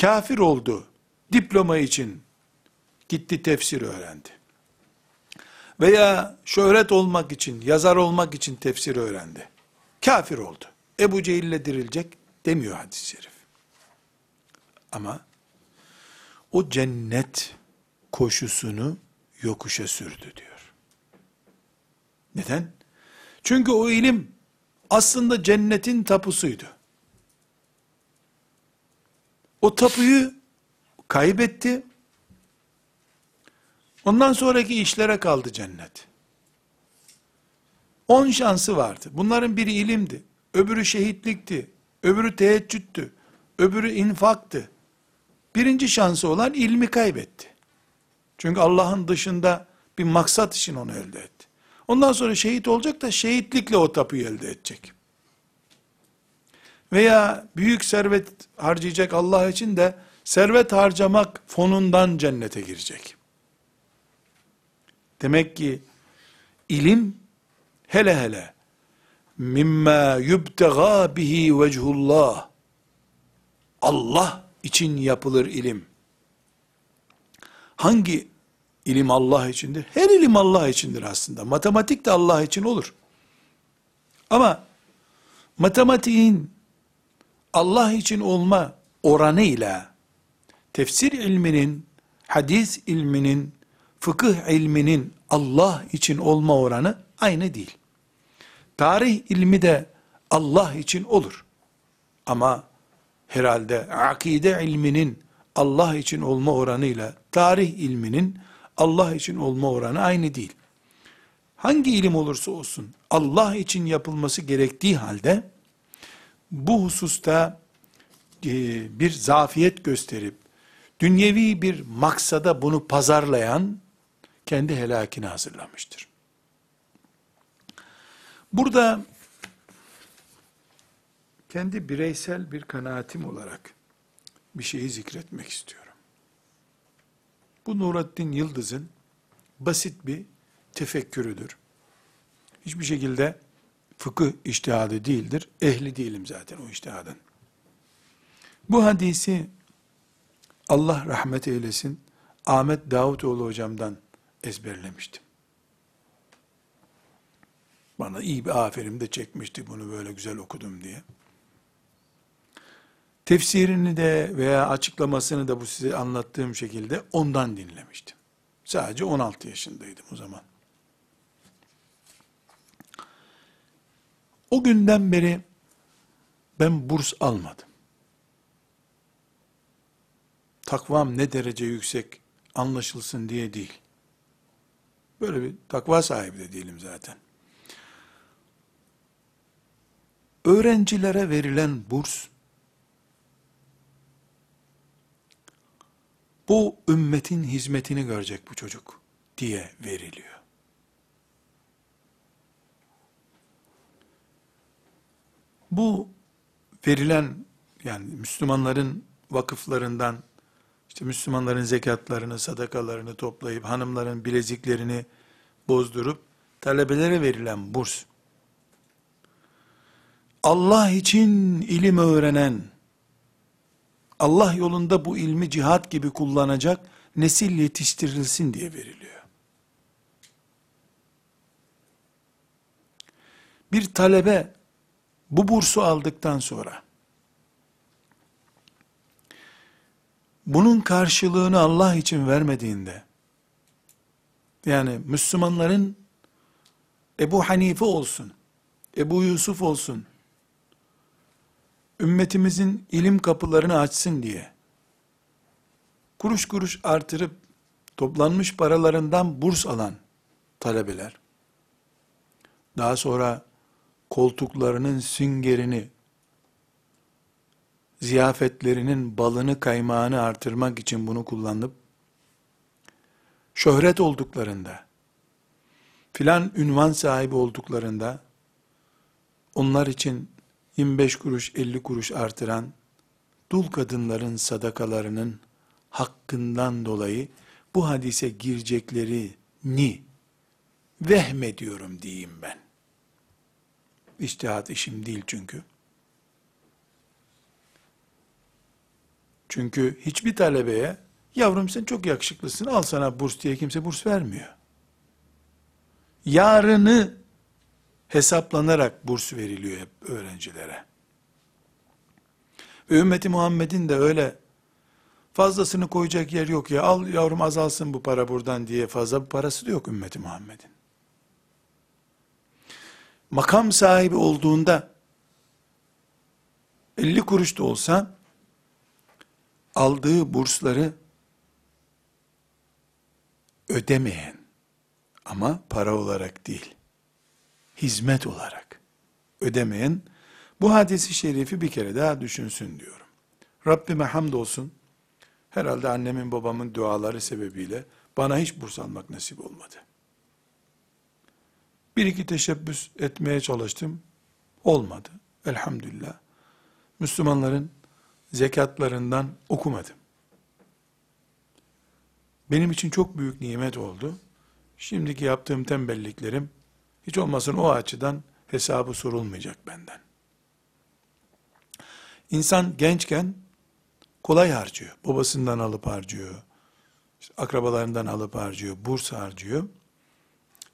kafir oldu, diploma için gitti tefsir öğrendi. Veya şöhret olmak için, yazar olmak için tefsir öğrendi. Kafir oldu. Ebu Cehil'le dirilecek demiyor hadis-i şerif. Ama o cennet koşusunu yokuşa sürdü diyor. Neden? Çünkü o ilim aslında cennetin tapusuydu. O tapuyu kaybetti. Ondan sonraki işlere kaldı cennet. On şansı vardı. Bunların biri ilimdi. Öbürü şehitlikti. Öbürü teheccüddü. Öbürü infaktı. Birinci şansı olan ilmi kaybetti. Çünkü Allah'ın dışında bir maksat için onu elde etti. Ondan sonra şehit olacak da şehitlikle o tapuyu elde edecek. Veya büyük servet harcayacak Allah için de servet harcamak fonundan cennete girecek. Demek ki ilim hele hele mimma yubtega bihi vechullah Allah için yapılır ilim. Hangi ilim Allah içindir? Her ilim Allah içindir aslında. Matematik de Allah için olur. Ama matematiğin Allah için olma oranıyla tefsir ilminin, hadis ilminin, fıkıh ilminin Allah için olma oranı aynı değil. Tarih ilmi de Allah için olur. Ama herhalde akide ilminin Allah için olma oranıyla tarih ilminin Allah için olma oranı aynı değil. Hangi ilim olursa olsun Allah için yapılması gerektiği halde bu hususta e, bir zafiyet gösterip dünyevi bir maksada bunu pazarlayan kendi helakini hazırlamıştır. Burada kendi bireysel bir kanaatim olarak bir şeyi zikretmek istiyorum. Bu Nurattin Yıldız'ın basit bir tefekkürüdür. Hiçbir şekilde fıkıh iştihadı değildir. Ehli değilim zaten o iştihadın. Bu hadisi Allah rahmet eylesin Ahmet Davutoğlu hocamdan ezberlemiştim. Bana iyi bir aferin de çekmişti bunu böyle güzel okudum diye. Tefsirini de veya açıklamasını da bu size anlattığım şekilde ondan dinlemiştim. Sadece 16 yaşındaydım o zaman. O günden beri ben burs almadım. Takvam ne derece yüksek anlaşılsın diye değil. Böyle bir takva sahibi de değilim zaten. Öğrencilere verilen burs bu ümmetin hizmetini görecek bu çocuk diye veriliyor. Bu verilen yani Müslümanların vakıflarından işte Müslümanların zekatlarını, sadakalarını toplayıp hanımların bileziklerini bozdurup talebelere verilen burs Allah için ilim öğrenen Allah yolunda bu ilmi cihat gibi kullanacak nesil yetiştirilsin diye veriliyor. Bir talebe bu bursu aldıktan sonra bunun karşılığını Allah için vermediğinde yani Müslümanların Ebu Hanife olsun, Ebu Yusuf olsun, ümmetimizin ilim kapılarını açsın diye, kuruş kuruş artırıp, toplanmış paralarından burs alan talebeler, daha sonra koltuklarının süngerini, ziyafetlerinin balını kaymağını artırmak için bunu kullanıp, şöhret olduklarında, filan ünvan sahibi olduklarında, onlar için 25 kuruş 50 kuruş artıran dul kadınların sadakalarının hakkından dolayı bu hadise gireceklerini vehmediyorum diyeyim ben. İçtihat işim değil çünkü. Çünkü hiçbir talebeye yavrum sen çok yakışıklısın al sana burs diye kimse burs vermiyor. Yarını hesaplanarak burs veriliyor hep öğrencilere. Ve ümmeti Muhammed'in de öyle fazlasını koyacak yer yok ya al yavrum azalsın bu para buradan diye fazla bir parası da yok ümmeti Muhammed'in. Makam sahibi olduğunda 50 kuruş da olsa aldığı bursları ödemeyen ama para olarak değil hizmet olarak ödemeyen bu hadisi şerifi bir kere daha düşünsün diyorum. Rabbime hamdolsun. Herhalde annemin babamın duaları sebebiyle bana hiç burs almak nasip olmadı. Bir iki teşebbüs etmeye çalıştım. Olmadı. Elhamdülillah. Müslümanların zekatlarından okumadım. Benim için çok büyük nimet oldu. Şimdiki yaptığım tembelliklerim hiç olmasın o açıdan hesabı sorulmayacak benden. İnsan gençken kolay harcıyor. Babasından alıp harcıyor. Akrabalarından alıp harcıyor. Burs harcıyor.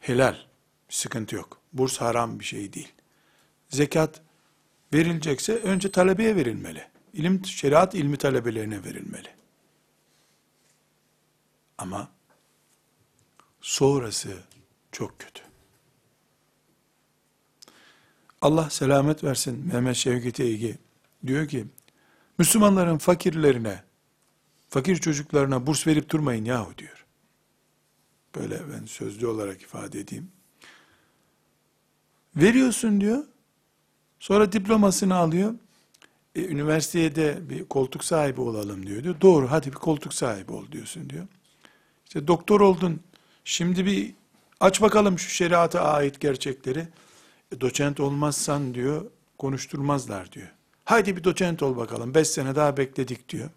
Helal. Sıkıntı yok. Burs haram bir şey değil. Zekat verilecekse önce talebeye verilmeli. İlim, şeriat ilmi talebelerine verilmeli. Ama sonrası çok kötü. Allah selamet versin Mehmet Şevket Eygi diyor ki Müslümanların fakirlerine fakir çocuklarına burs verip durmayın yahu diyor. Böyle ben sözlü olarak ifade edeyim. Veriyorsun diyor. Sonra diplomasını alıyor. E, üniversiteye bir koltuk sahibi olalım diyor. diyor. Doğru hadi bir koltuk sahibi ol diyorsun diyor. İşte doktor oldun. Şimdi bir aç bakalım şu şeriata ait gerçekleri. E, doçent olmazsan diyor konuşturmazlar diyor. Haydi bir doçent ol bakalım. Beş sene daha bekledik diyor.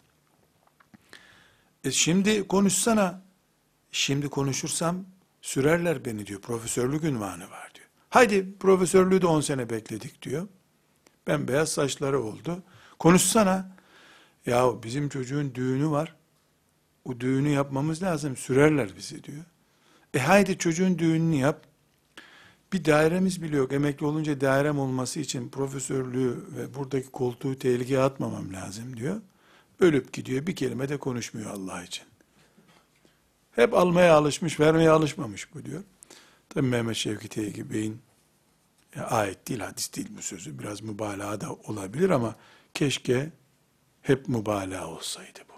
E şimdi konuşsana. Şimdi konuşursam sürerler beni diyor. Profesörlük ünvanı var. Haydi profesörlüğü de on sene bekledik diyor. Ben beyaz saçları oldu. Konuşsana. Ya bizim çocuğun düğünü var. O düğünü yapmamız lazım. Sürerler bizi diyor. E haydi çocuğun düğününü yap. Bir dairemiz bile yok. Emekli olunca dairem olması için profesörlüğü ve buradaki koltuğu tehlikeye atmamam lazım diyor. Ölüp gidiyor. Bir kelime de konuşmuyor Allah için. Hep almaya alışmış, vermeye alışmamış bu diyor. Tabi Mehmet Şevki Bey'in ya ayet değil, hadis değil bu sözü. Biraz mübalağa da olabilir ama keşke hep mübalağa olsaydı bu.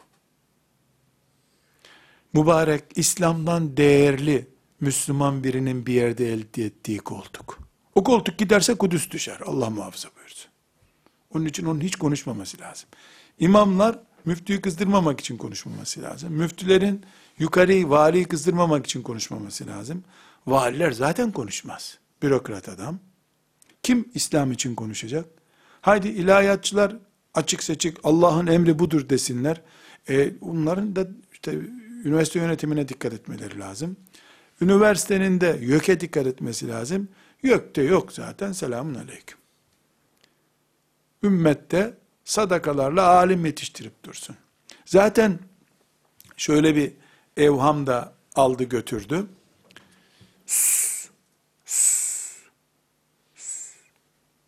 Mübarek, İslam'dan değerli Müslüman birinin bir yerde elde ettiği koltuk. O koltuk giderse Kudüs düşer. Allah muhafaza buyursun. Onun için onun hiç konuşmaması lazım. İmamlar müftüyü kızdırmamak için konuşmaması lazım. Müftülerin yukarıyı, valiyi kızdırmamak için konuşmaması lazım. Valiler zaten konuşmaz. Bürokrat adam. Kim İslam için konuşacak? Haydi ilahiyatçılar açık seçik Allah'ın emri budur desinler. E, onların da işte üniversite yönetimine dikkat etmeleri lazım. Üniversitenin de YÖK'e dikkat etmesi lazım. YÖK'te yok zaten selamun aleyküm. Ümmette sadakalarla alim yetiştirip dursun. Zaten şöyle bir evham da aldı götürdü. Sus, sus, sus.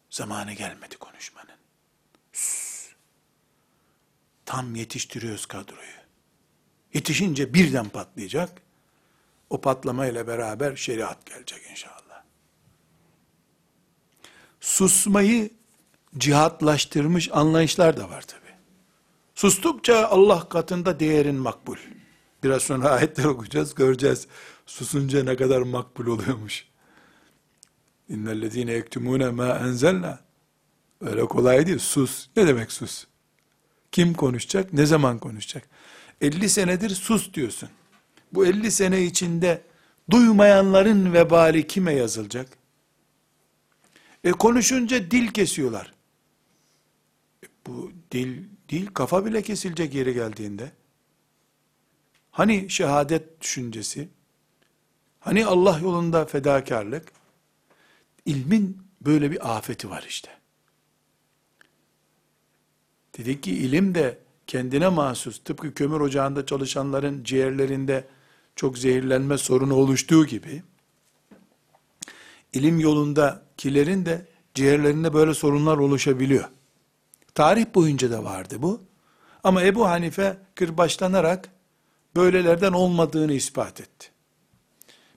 Zamanı gelmedi konuşmanın. Sus. Tam yetiştiriyoruz kadroyu. Yetişince birden patlayacak. O patlamayla beraber şeriat gelecek inşallah. Susmayı cihatlaştırmış anlayışlar da var tabi. Sustukça Allah katında değerin makbul. Biraz sonra ayetler okuyacağız, göreceğiz. Susunca ne kadar makbul oluyormuş. İnnellezine yektumune ma enzelna. Öyle kolay değil. Sus. Ne demek sus? Kim konuşacak? Ne zaman konuşacak? 50 senedir sus diyorsun. Bu 50 sene içinde duymayanların vebali kime yazılacak? E konuşunca dil kesiyorlar. E bu dil değil, kafa bile kesilecek yeri geldiğinde. Hani şehadet düşüncesi? Hani Allah yolunda fedakarlık? İlmin böyle bir afeti var işte. Dedik ki ilim de kendine mahsus, tıpkı kömür ocağında çalışanların ciğerlerinde çok zehirlenme sorunu oluştuğu gibi, ilim yolundakilerin de ciğerlerinde böyle sorunlar oluşabiliyor. Tarih boyunca da vardı bu. Ama Ebu Hanife kırbaçlanarak böylelerden olmadığını ispat etti.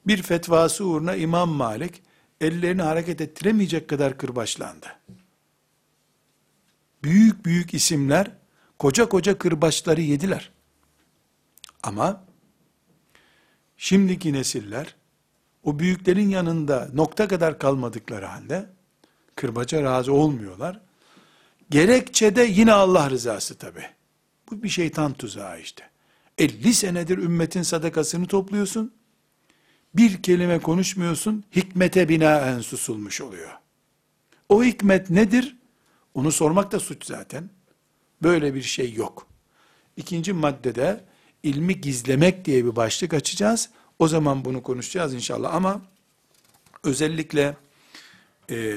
Bir fetvası uğruna İmam Malik ellerini hareket ettiremeyecek kadar kırbaçlandı. Büyük büyük isimler koca koca kırbaçları yediler. Ama şimdiki nesiller o büyüklerin yanında nokta kadar kalmadıkları halde kırbaca razı olmuyorlar. Gerekçe de yine Allah rızası tabi. Bu bir şeytan tuzağı işte. 50 senedir ümmetin sadakasını topluyorsun. Bir kelime konuşmuyorsun. Hikmete binaen susulmuş oluyor. O hikmet nedir? Onu sormak da suç zaten. Böyle bir şey yok. İkinci maddede ilmi gizlemek diye bir başlık açacağız. O zaman bunu konuşacağız inşallah ama özellikle e,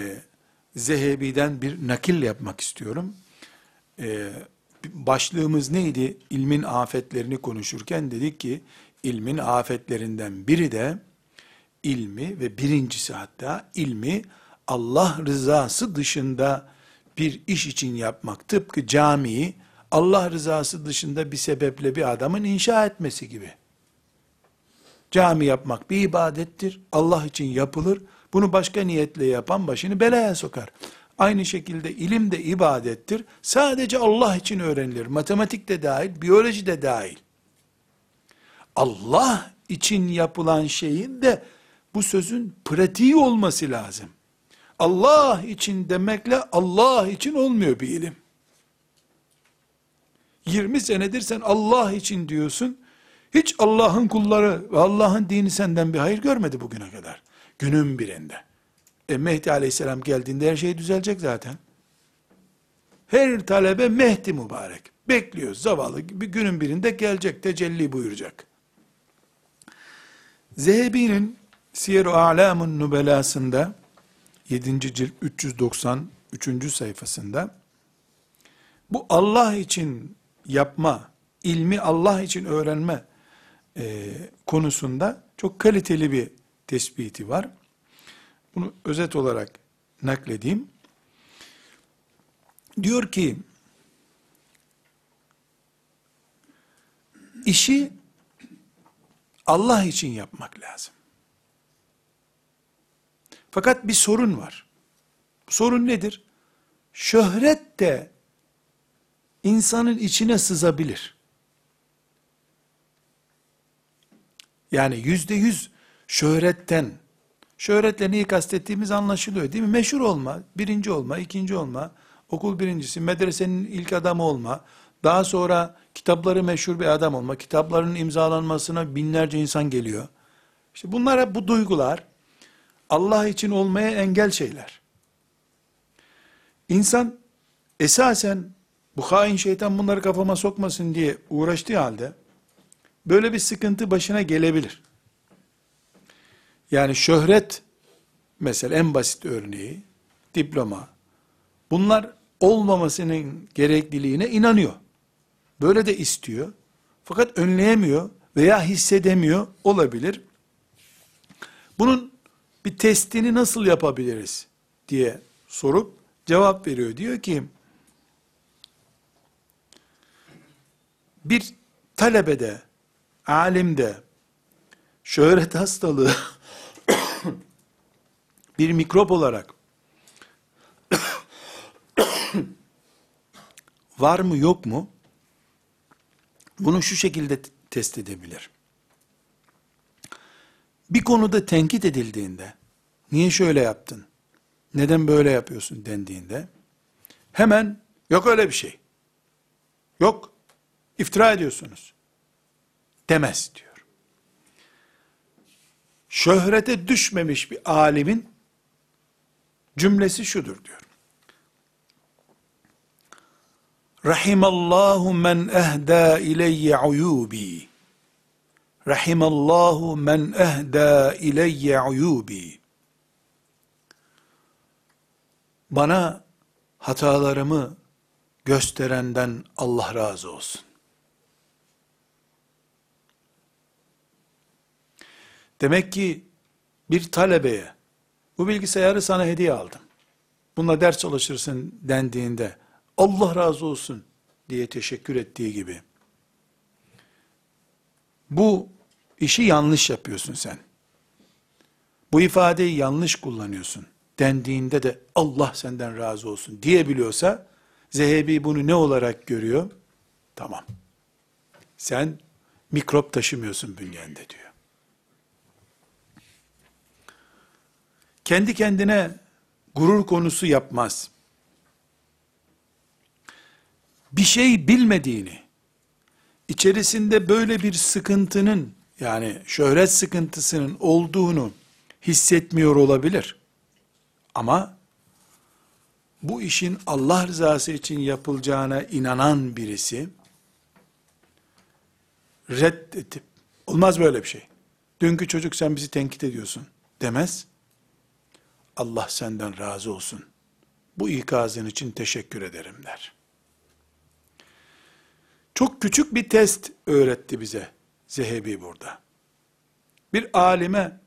Zehebi'den bir nakil yapmak istiyorum. E, başlığımız neydi? İlmin afetlerini konuşurken dedik ki ilmin afetlerinden biri de ilmi ve birincisi hatta ilmi Allah rızası dışında bir iş için yapmak. Tıpkı camiyi Allah rızası dışında bir sebeple bir adamın inşa etmesi gibi. Cami yapmak bir ibadettir. Allah için yapılır. Bunu başka niyetle yapan başını belaya sokar. Aynı şekilde ilim de ibadettir. Sadece Allah için öğrenilir. Matematik de dahil, biyoloji de dahil. Allah için yapılan şeyin de bu sözün pratiği olması lazım. Allah için demekle Allah için olmuyor bir ilim. 20 senedir sen Allah için diyorsun. Hiç Allah'ın kulları ve Allah'ın dini senden bir hayır görmedi bugüne kadar. Günün birinde. E Mehdi aleyhisselam geldiğinde her şey düzelecek zaten. Her talebe Mehdi mübarek. Bekliyor zavallı bir günün birinde gelecek tecelli buyuracak. Zehebi'nin Siyer-i A'lamun Nubelasında 7. cilt 393. sayfasında bu Allah için yapma, ilmi Allah için öğrenme e, konusunda çok kaliteli bir tespiti var. Bunu özet olarak nakledeyim. Diyor ki, işi Allah için yapmak lazım. Fakat bir sorun var. Sorun nedir? Şöhret de insanın içine sızabilir. Yani yüzde yüz şöhretten, şöhretle neyi kastettiğimiz anlaşılıyor değil mi? Meşhur olma, birinci olma, ikinci olma, okul birincisi, medresenin ilk adamı olma, daha sonra kitapları meşhur bir adam olma, kitapların imzalanmasına binlerce insan geliyor. İşte bunlar hep bu duygular, Allah için olmaya engel şeyler. İnsan esasen bu hain şeytan bunları kafama sokmasın diye uğraştığı halde böyle bir sıkıntı başına gelebilir. Yani şöhret mesela en basit örneği diploma. Bunlar olmamasının gerekliliğine inanıyor. Böyle de istiyor. Fakat önleyemiyor veya hissedemiyor olabilir. Bunun bir testini nasıl yapabiliriz diye sorup cevap veriyor. Diyor ki bir talebede, alimde şöhret hastalığı (coughs) bir mikrop olarak (coughs) var mı yok mu? Bunu şu şekilde test edebilir. Bir konuda tenkit edildiğinde, niye şöyle yaptın, neden böyle yapıyorsun dendiğinde, hemen yok öyle bir şey. Yok, iftira ediyorsunuz. Demez diyor. Şöhrete düşmemiş bir alimin cümlesi şudur diyor. Rahimallahu men ehda ileyye uyubi. Rahimallahu men ehda ileyye uyubi. Bana hatalarımı gösterenden Allah razı olsun. Demek ki bir talebeye bu bilgisayarı sana hediye aldım. Bununla ders çalışırsın dendiğinde Allah razı olsun diye teşekkür ettiği gibi bu işi yanlış yapıyorsun sen. Bu ifadeyi yanlış kullanıyorsun dendiğinde de Allah senden razı olsun diyebiliyorsa Zehebi bunu ne olarak görüyor? Tamam. Sen mikrop taşımıyorsun bünyende diyor. Kendi kendine gurur konusu yapmaz. Bir şey bilmediğini, içerisinde böyle bir sıkıntının, yani şöhret sıkıntısının olduğunu hissetmiyor olabilir. Ama bu işin Allah rızası için yapılacağına inanan birisi reddedip olmaz böyle bir şey. Dünkü çocuk sen bizi tenkit ediyorsun demez. Allah senden razı olsun. Bu ikazın için teşekkür ederim der. Çok küçük bir test öğretti bize Zehebi burada. Bir alime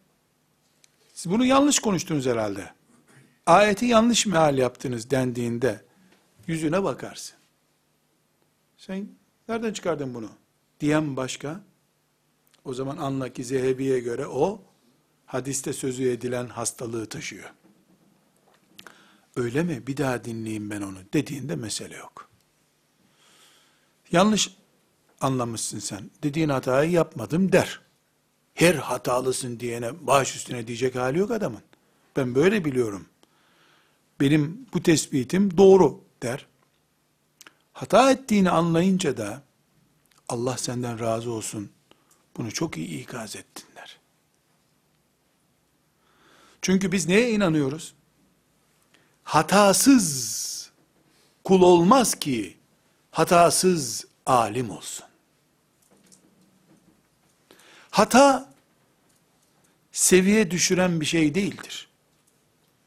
siz bunu yanlış konuştunuz herhalde ayeti yanlış meal yaptınız dendiğinde yüzüne bakarsın. Sen nereden çıkardın bunu? Diyen başka. O zaman anla ki Zehebi'ye göre o hadiste sözü edilen hastalığı taşıyor. öyle mi bir daha dinleyeyim ben onu dediğinde mesele yok. Yanlış anlamışsın sen. Dediğin hatayı yapmadım der. Her hatalısın diyene baş üstüne diyecek hali yok adamın. Ben böyle biliyorum. Benim bu tespitim doğru der. Hata ettiğini anlayınca da Allah senden razı olsun. Bunu çok iyi ikaz ettin der. Çünkü biz neye inanıyoruz? Hatasız kul olmaz ki hatasız alim olsun. Hata seviye düşüren bir şey değildir.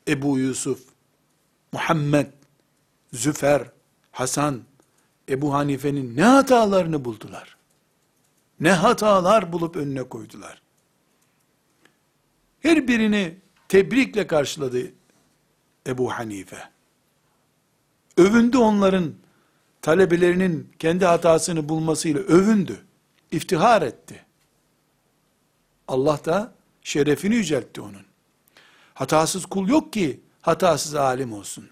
Ebu Yusuf, Muhammed, Züfer, Hasan, Ebu Hanife'nin ne hatalarını buldular. Ne hatalar bulup önüne koydular. Her birini tebrikle karşıladı Ebu Hanife. Övündü onların talebelerinin kendi hatasını bulmasıyla övündü. İftihar etti. Allah da şerefini yüceltti onun. Hatasız kul yok ki hatasız alim olsun.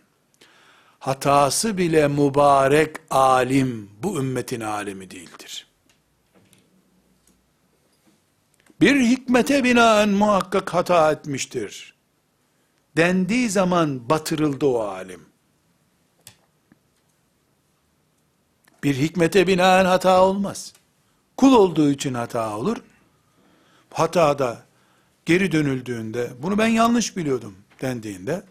Hatası bile mübarek alim bu ümmetin alemi değildir. Bir hikmete binaen muhakkak hata etmiştir. Dendiği zaman batırıldı o alim. Bir hikmete binaen hata olmaz. Kul olduğu için hata olur. Hatada geri dönüldüğünde, bunu ben yanlış biliyordum dendiğinde,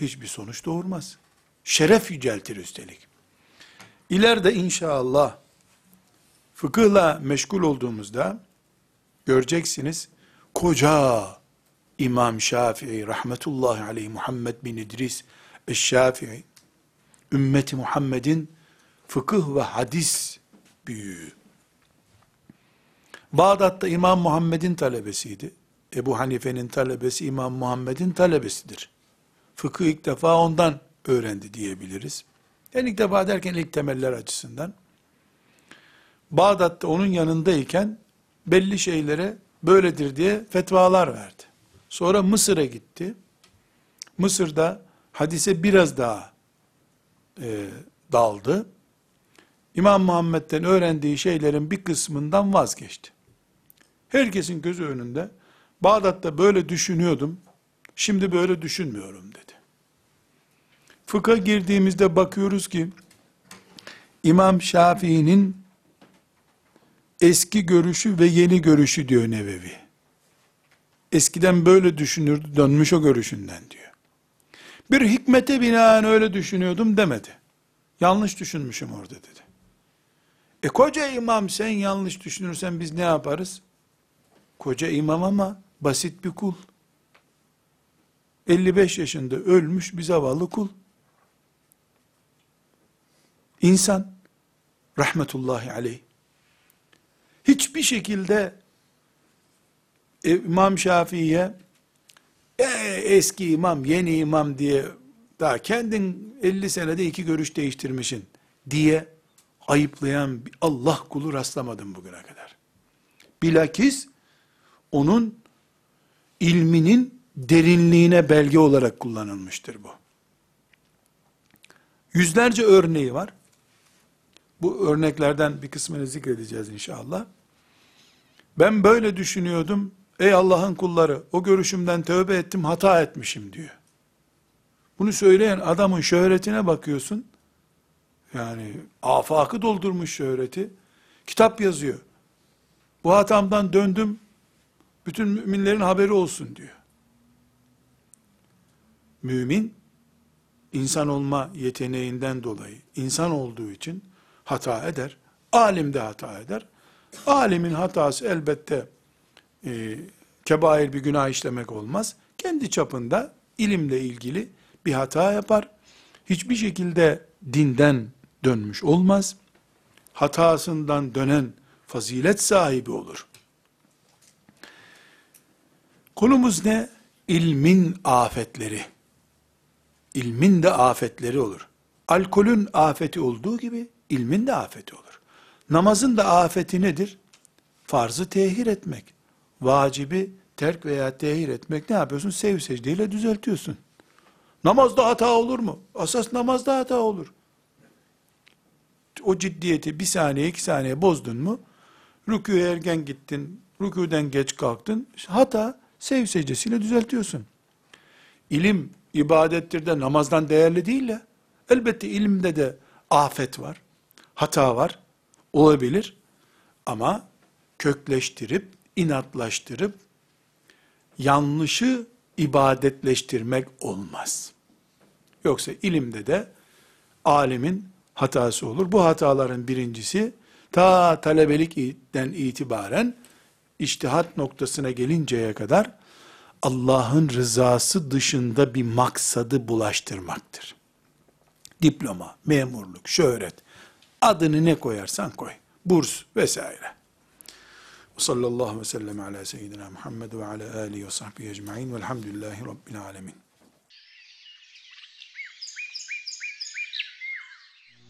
hiçbir sonuç doğurmaz. Şeref yüceltir üstelik. İleride inşallah, fıkıhla meşgul olduğumuzda, göreceksiniz, koca İmam Şafii, rahmetullahi aleyh, Muhammed bin İdris, Eşşafii, ümmeti Muhammed'in fıkıh ve hadis büyüğü. Bağdat'ta İmam Muhammed'in talebesiydi. Ebu Hanife'nin talebesi İmam Muhammed'in talebesidir. Fıkıh ilk defa ondan öğrendi diyebiliriz. Yani ilk defa derken ilk temeller açısından. Bağdat'ta onun yanındayken belli şeylere böyledir diye fetvalar verdi. Sonra Mısır'a gitti. Mısır'da hadise biraz daha e, daldı. İmam Muhammed'den öğrendiği şeylerin bir kısmından vazgeçti. Herkesin gözü önünde Bağdat'ta böyle düşünüyordum, şimdi böyle düşünmüyorum dedi. Fıkha girdiğimizde bakıyoruz ki İmam Şafii'nin eski görüşü ve yeni görüşü diyor Nevevi. Eskiden böyle düşünürdü, dönmüş o görüşünden diyor. Bir hikmete binaen öyle düşünüyordum demedi. Yanlış düşünmüşüm orada dedi. E koca imam sen yanlış düşünürsen biz ne yaparız? Koca imam ama basit bir kul. 55 yaşında ölmüş bir zavallı kul. İnsan, rahmetullahi aleyh, hiçbir şekilde İmam Şafii'ye e, eski imam, yeni imam diye daha kendin 50 senede iki görüş değiştirmişin diye ayıplayan bir Allah kulu rastlamadım bugüne kadar. Bilakis onun ilminin derinliğine belge olarak kullanılmıştır bu. Yüzlerce örneği var. Bu örneklerden bir kısmını zikredeceğiz inşallah. Ben böyle düşünüyordum. Ey Allah'ın kulları, o görüşümden tövbe ettim, hata etmişim diyor. Bunu söyleyen adamın şöhretine bakıyorsun. Yani afakı doldurmuş şöhreti. Kitap yazıyor. Bu hatamdan döndüm, bütün müminlerin haberi olsun diyor. Mümin, insan olma yeteneğinden dolayı, insan olduğu için hata eder. Alim de hata eder. Alimin hatası elbette e, kebair bir günah işlemek olmaz. Kendi çapında ilimle ilgili bir hata yapar. Hiçbir şekilde dinden dönmüş olmaz. Hatasından dönen fazilet sahibi olur. Konumuz ne? İlmin afetleri. İlmin de afetleri olur. Alkolün afeti olduğu gibi ilmin de afeti olur. Namazın da afeti nedir? Farzı tehir etmek. Vacibi terk veya tehir etmek ne yapıyorsun? Sev secdeyle düzeltiyorsun. Namazda hata olur mu? Asas namazda hata olur. O ciddiyeti bir saniye iki saniye bozdun mu? Rüküye erken gittin, rüküden geç kalktın. Hata sev düzeltiyorsun. İlim ibadettir de namazdan değerli değil ya. Elbette ilimde de afet var, hata var, olabilir. Ama kökleştirip, inatlaştırıp, yanlışı ibadetleştirmek olmaz. Yoksa ilimde de alimin hatası olur. Bu hataların birincisi ta talebelikten itibaren iştihat noktasına gelinceye kadar Allah'ın rızası dışında bir maksadı bulaştırmaktır. Diploma, memurluk, şöhret, adını ne koyarsan koy, burs vesaire. Sallallahu ve sellem ala seyyidina Muhammed ve ala alihi ve sahbihi ecma'in velhamdülillahi rabbil alemin.